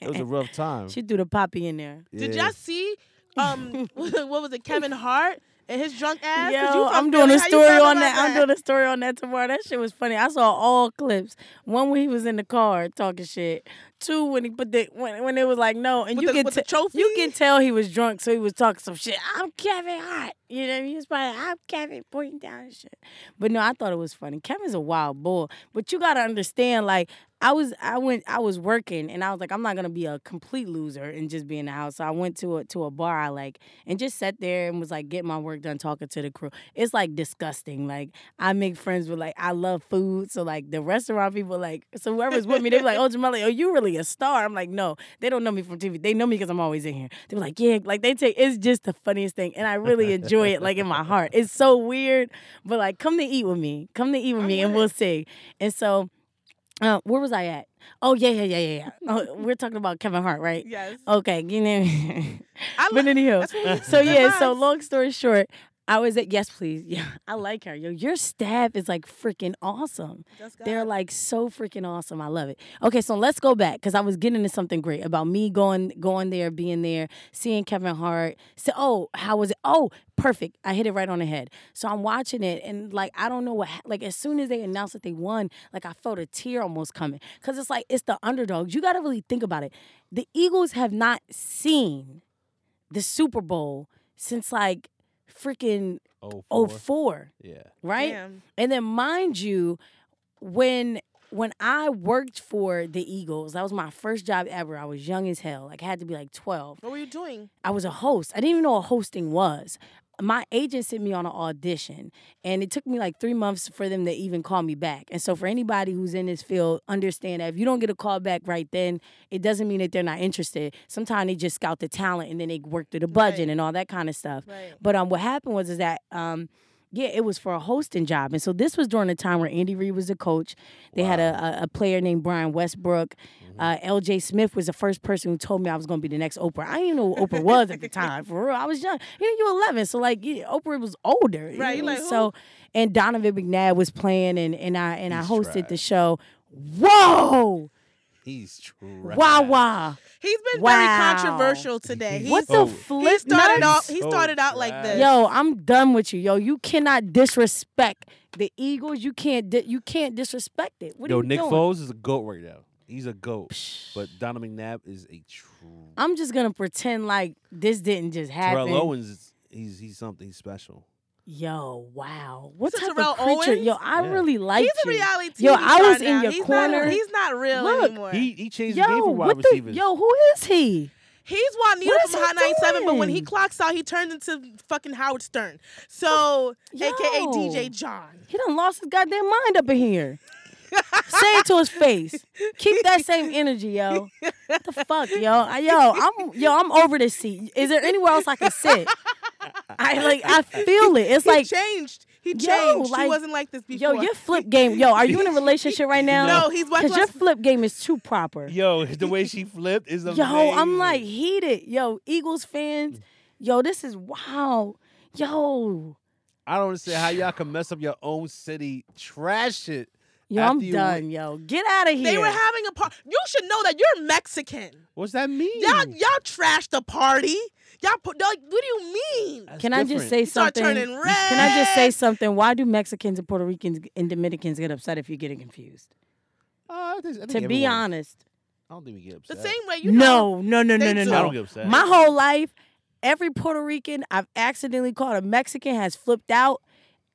it was a rough time." she threw the poppy in there. Did y'all see um what was it, Kevin Hart and his drunk ass. Yo, you I'm doing a story on about that. I'm doing a story on that tomorrow. That shit was funny. I saw all clips. One when he was in the car talking shit. Two when he put the when when it was like no, and With you the- can trophy? you can tell he was drunk, so he was talking some shit. I'm Kevin Hart. You know? He was probably I'm Kevin pointing down and shit. But no, I thought it was funny. Kevin's a wild boy. But you gotta understand, like, I was I went I was working and I was like, I'm not gonna be a complete loser and just be in the house. So I went to a to a bar I like and just sat there and was like getting my work done talking to the crew. It's like disgusting. Like I make friends with like I love food. So like the restaurant people like so whoever's with me, they be like, Oh Jamali, oh you really a star. I'm like, no, they don't know me from TV. They know me because I'm always in here. They were like, Yeah, like they take it's just the funniest thing. And I really enjoy it like in my heart. It's so weird. But like come to eat with me. Come to eat with me and we'll see. And so Uh, where was I at? Oh yeah, yeah, yeah, yeah. yeah. Oh, we're talking about Kevin Hart, right? Yes. Okay, you know. I but anyhow, that's what so yeah. So long story short, I was at yes, please. Yeah, I like her. Yo, your staff is like freaking awesome. They're like so freaking awesome. I love it. Okay, so let's go back because I was getting into something great about me going going there, being there, seeing Kevin Hart. So, oh, how was it? Oh, perfect. I hit it right on the head. So I'm watching it and like I don't know what like as soon as they announced that they won, like I felt a tear almost coming because it's like it's the underdogs. You got to really think about it. The Eagles have not seen the Super Bowl since like freaking Oh, 04, Yeah. right? Damn. And then mind you, when when I worked for the Eagles, that was my first job ever. I was young as hell. Like I had to be like 12. What were you doing? I was a host. I didn't even know what hosting was. My agent sent me on an audition, and it took me like three months for them to even call me back. And so, for anybody who's in this field, understand that if you don't get a call back right then, it doesn't mean that they're not interested. Sometimes they just scout the talent and then they work through the budget Right. and all that kind of stuff. Right. But um, what happened was is that um, yeah, it was for a hosting job, and so this was during the time where Andy Reid was the coach. They had a, a, a player named Brian Westbrook. Uh, L.J. Smith was the first person who told me I was going to be the next Oprah. I didn't know who Oprah was at the time. For real, I was young. You know, you were 11, so like yeah, Oprah was older. Right, you know? like, so, and Donovan McNabb was playing, and and I and I hosted the show. Whoa! He's trash. Wow! Wow! He's been Wow. very controversial today. He's, What the so- flip? he started nuts? off. He So started out like this. Yo, I'm done with you. Yo, you cannot disrespect the Eagles. You can't. Di- you can't disrespect it. What Yo, are you Nick doing? Foles is a goat right now. He's a goat. But Donovan McNabb is a true. I'm just gonna pretend like this didn't just happen. Terrell Owens is he's he's something special. Yo, wow. What This type Terrell of creature? Owens? Yo, I Yeah. really like he's you. a reality TV Yo, I was in now. your he's corner. Not, he's not real Look, anymore. He he changed the Yo, game for wide what the? receivers. Yo, who is he? He's Juanito What is from he Hot 97, but when he doing? clocks out, he turns into fucking Howard Stern. So, aka DJ John. He done lost his goddamn mind up in here. Say it to his face. Keep that same energy, yo. What the fuck, yo? I- Yo, I'm yo, I'm over this seat. Is there anywhere else I can sit? I like I feel it. It's he like changed. He Yo, changed. like, he wasn't like this before. Yo, your flip game. Yo, are you in a relationship right now? No, he's watching. Because your flip game is too proper. Yo, the way she flipped is amazing. Yo, I'm like heated. Yo, Eagles fans. Mm. Yo, this is wow. Yo, I don't understand how y'all can mess up your own city, trash it. Yo, After I'm done. win- Yo, get out of here. They were having a party. You should know that you're Mexican. What's that mean? Y'all, y'all trashed the party. Y'all put. Like, what do you mean? That's Can I just say You start something? turning red. Can I just say something? Why do Mexicans and Puerto Ricans and Dominicans get upset if you're getting confused? Uh, I think- I think To be honest, I don't think we get upset. the same way you know? no, no, no, no, they no. I no. don't get upset. My whole life, every Puerto Rican I've accidentally called a Mexican has flipped out.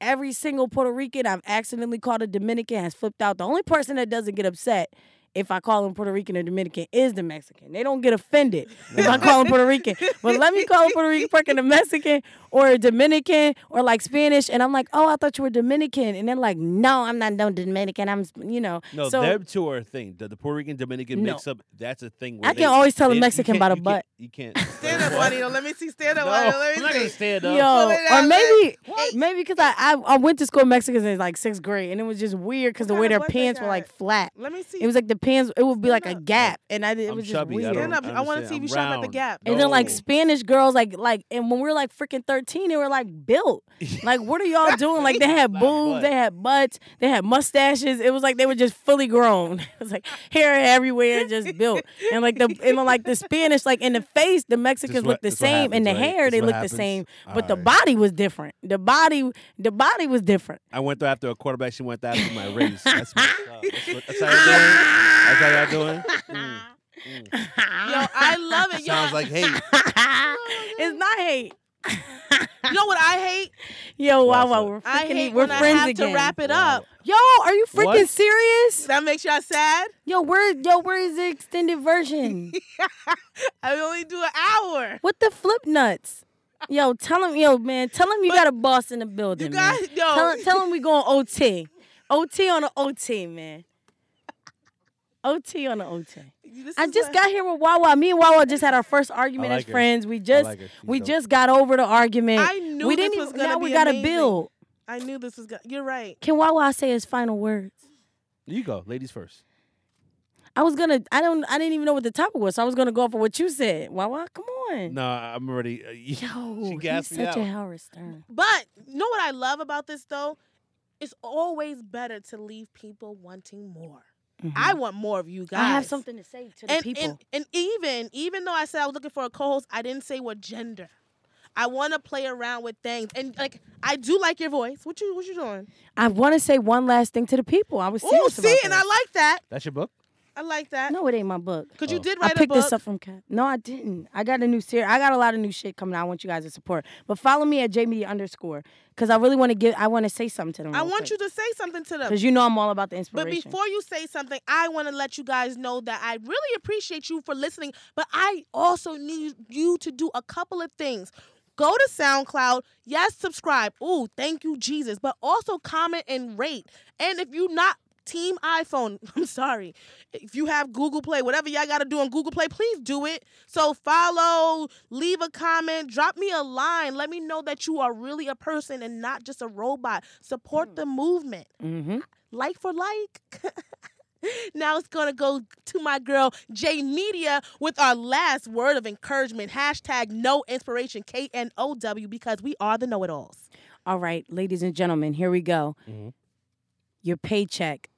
Every single Puerto Rican I've accidentally called a Dominican has flipped out. The only person that doesn't get upset if I call them Puerto Rican or Dominican is the Mexican. They don't get offended if I call them Puerto Rican. But let me call a Puerto Rican fucking a Mexican or a Dominican or like Spanish, and I'm like, oh, I thought you were Dominican, and they're like, no, I'm not no Dominican. I'm, you know. No, so them two are a thing. The, the Puerto Rican Dominican No. mix up, that's a thing. Where I they- can always tell a they- you Mexican by the you can't- butt. You can't. Stand up, Juanito. Let me see. Stand up, No, Juanito. Let I'm me not see. gonna stand up. Yo, or maybe let- maybe because I, I I went to school with Mexicans in like sixth grade, and it was just weird because the way their of butt they pants were like flat. Let me see. It was like the pants. It would be like a gap, and I it I'm was just chubby, I weird. don't- Stand up. I want to see if you shop at the round. Gap. And then like No. Spanish girls, like like, and when we were like freaking thirteen, they were like built. Like, what are y'all doing? Like, they had Flat boobs, butt. they had butts, they had mustaches. It was like they were just fully grown. It was like hair everywhere, just built. And like the and like the Spanish, like in the face, the Mexicans what- looked the this what same, and the right? hair This they what looked the same, but the Alright. body was different. The body, the body was different. I went there after a quarterback. She went there after my race. That's, what's up. that's, what, that's how y'all doing. That's how y'all doing. Mm. Yo, I love it. Yo, Sounds like hate. it's not hate. you know what I hate? Yo, wow, What's wow, we're I hate we're when I friends have again. to wrap it Wow. up. Yo, are you freaking What? serious? That makes y'all sad. Yo, where yo, where is the extended version? I only do an hour. what the flip nuts? Yo, tell him, yo, man, tell him you got a boss in the building. You man. yo, Tell, tell him we going OT. OT on an OT, man. OT on the OT. this I just what- got here with Wawa. Me and Wawa just had our first argument I as like her. friends. We just like we dope. just got over the argument. I knew we this didn't was even, gonna now be we got to amazing. build. I knew this was gonna. You're right. Can Wawa say his final words? You go, ladies first. I was gonna. I don't. I didn't even know what the topic was, so I was gonna go for what you said. Wawa, come on. No, I'm already. Uh, Yo, she he's gassed me such a out. Howard Stern. But you know what I love about this though? It's always better to leave people wanting more. I want more of you guys. Mm-hmm. I have something to say to the and, people. and and even even though I said I was looking for a co-host, I didn't say what gender. I want to play around with things, and like I do like your voice. What you what you doing? I want to say one last thing to the people. I was Oh, serious see, about and this. I like that. That's your book. I like that. No, it ain't my book. Cause you Oh. did I write a picked book. this up from Cat. No, I didn't. I got a new series. I got a lot of new shit coming out. I want you guys to support. But follow me at Jamie underscore because I really want to give. I want to say something to them. I want you to say something to them. because you know I'm all about the inspiration. But before you say something, I want to let you guys know that I really appreciate you for listening, but I also need you to do a couple of things. Go to SoundCloud. Yes, subscribe. Ooh, thank you, Jesus. But also comment and rate. And if you're not Team iPhone, I'm sorry. If you have Google Play, whatever y'all got to do on Google Play, please do it. So follow, leave a comment, drop me a line. Let me know that you are really a person and not just a robot. Support the movement mm-hmm. like for like. now it's gonna go to my girl J Media with our last word of encouragement. Hashtag no inspiration K N O W because we are the know it alls. All right, ladies and gentlemen, here we go. Mhm. Your paycheck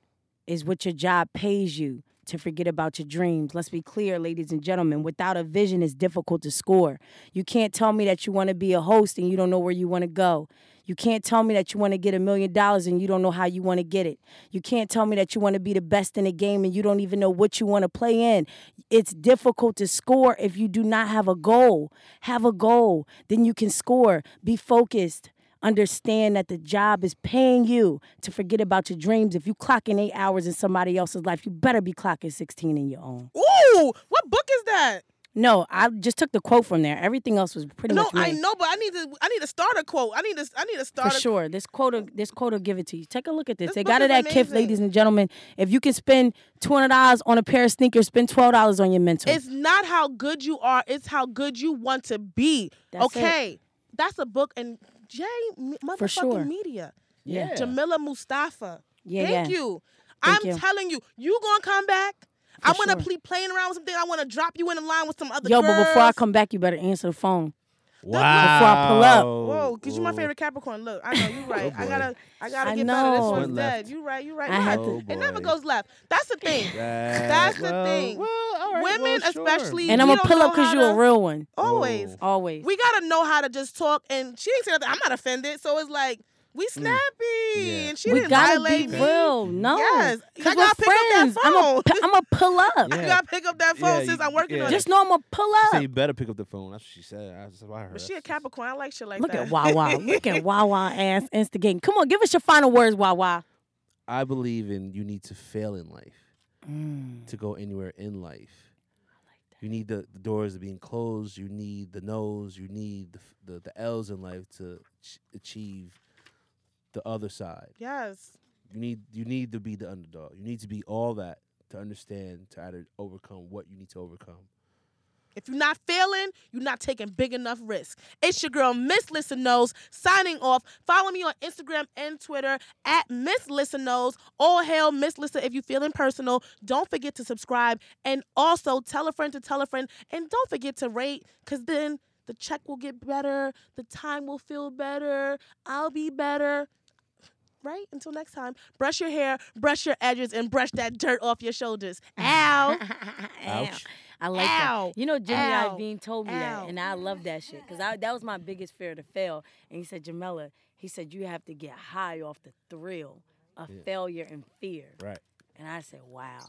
is what your job pays you to forget about your dreams. Let's be clear, ladies and gentlemen. Without a vision, it's difficult to score. You can't tell me that you want to be a host and you don't know where you want to go. You can't tell me that you want to get a million dollars and you don't know how you want to get it. You can't tell me that you want to be the best in the game and you don't even know what you want to play in. It's difficult to score if you do not have a goal. Have a goal, then you can score. Be focused. Understand that the job is paying you to forget about your dreams. If you clock in eight hours in somebody else's life, you better be clocking 16 in your own. Ooh, what book is that? No, I just took the quote from there. Everything else was pretty no, much I know, but I need to. I need a starter quote. I need to. I need a For starter. sure. This quote will, this quote will give it to you. Take a look at this. This they got it at KIF, amazing. ladies and gentlemen. If you can spend $200 on a pair of sneakers, spend $12 on your mental. It's not how good you are. It's how good you want to be. That's it. okay, that's a book and Jay M- motherfucking sure. media. Yeah. Jamila Mustafa. Yeah, Thank yeah. you. Thank I'm you. telling you, you gonna come back. I'm gonna sure. be playing around with something. I want to drop you in a line with some other Yo, girls. but before I come back, you better answer the phone. Wow. Before I pull up. Whoa, cause you're my favorite Capricorn. Look, I know you're right. Oh, I gotta, I gotta I get better. This know. one's dead. left. You right. You right. I you had right. to- oh, It never goes left. That's the thing. That- That's the thing. Well, all right, Women, well, sure. especially, And I'm going to pull up because you're a real one. Always. Oh. Always. We gotta know how to just talk. And she didn't say nothing. I'm not offended. So it's like we snappy, Yeah. and she we didn't gotta violate be me. real. No. Yes. I gotta we're pick up that phone. I'm phone. going to pull up. Yeah. You gotta pick up that phone Yeah, since you- I'm working yeah. on Just it. know I'm going to pull She said up. you better pick up the phone. That's what she said. That's what I heard. But she a Capricorn. I like shit like that. Look that. at Wawa. Look at Wawa ass instigating. Come on, give us your final words, Wawa. I believe in you need to fail in life Mm. to go anywhere in life. You need the, the doors being closed. You need the no's. You need the the, the L's in life to ch- achieve the other side. Yes. You need you need to be the underdog. You need to be all that to understand to either overcome what you need to overcome. If you're not failing, you're not taking big enough risks. It's your girl, Miss Listen Knows, signing off. Follow me on Instagram and Twitter at Miss Listen Knows. All hail Miss Listen if you're feeling personal. Don't forget to subscribe and also tell a friend to tell a friend. And don't forget to rate, because then the check will get better, the time will feel better, I'll be better. Right? Until next time, brush your hair, brush your edges, and brush that dirt off your shoulders. Ow. Ouch. I like Ow. that. You know, Jimmy Ow. Iovine told me Ow. that, and I love that shit because that was my biggest fear to fail. And he said, Jamila, he said you have to get high off the thrill of Yeah. failure and fear. Right. And I said, wow.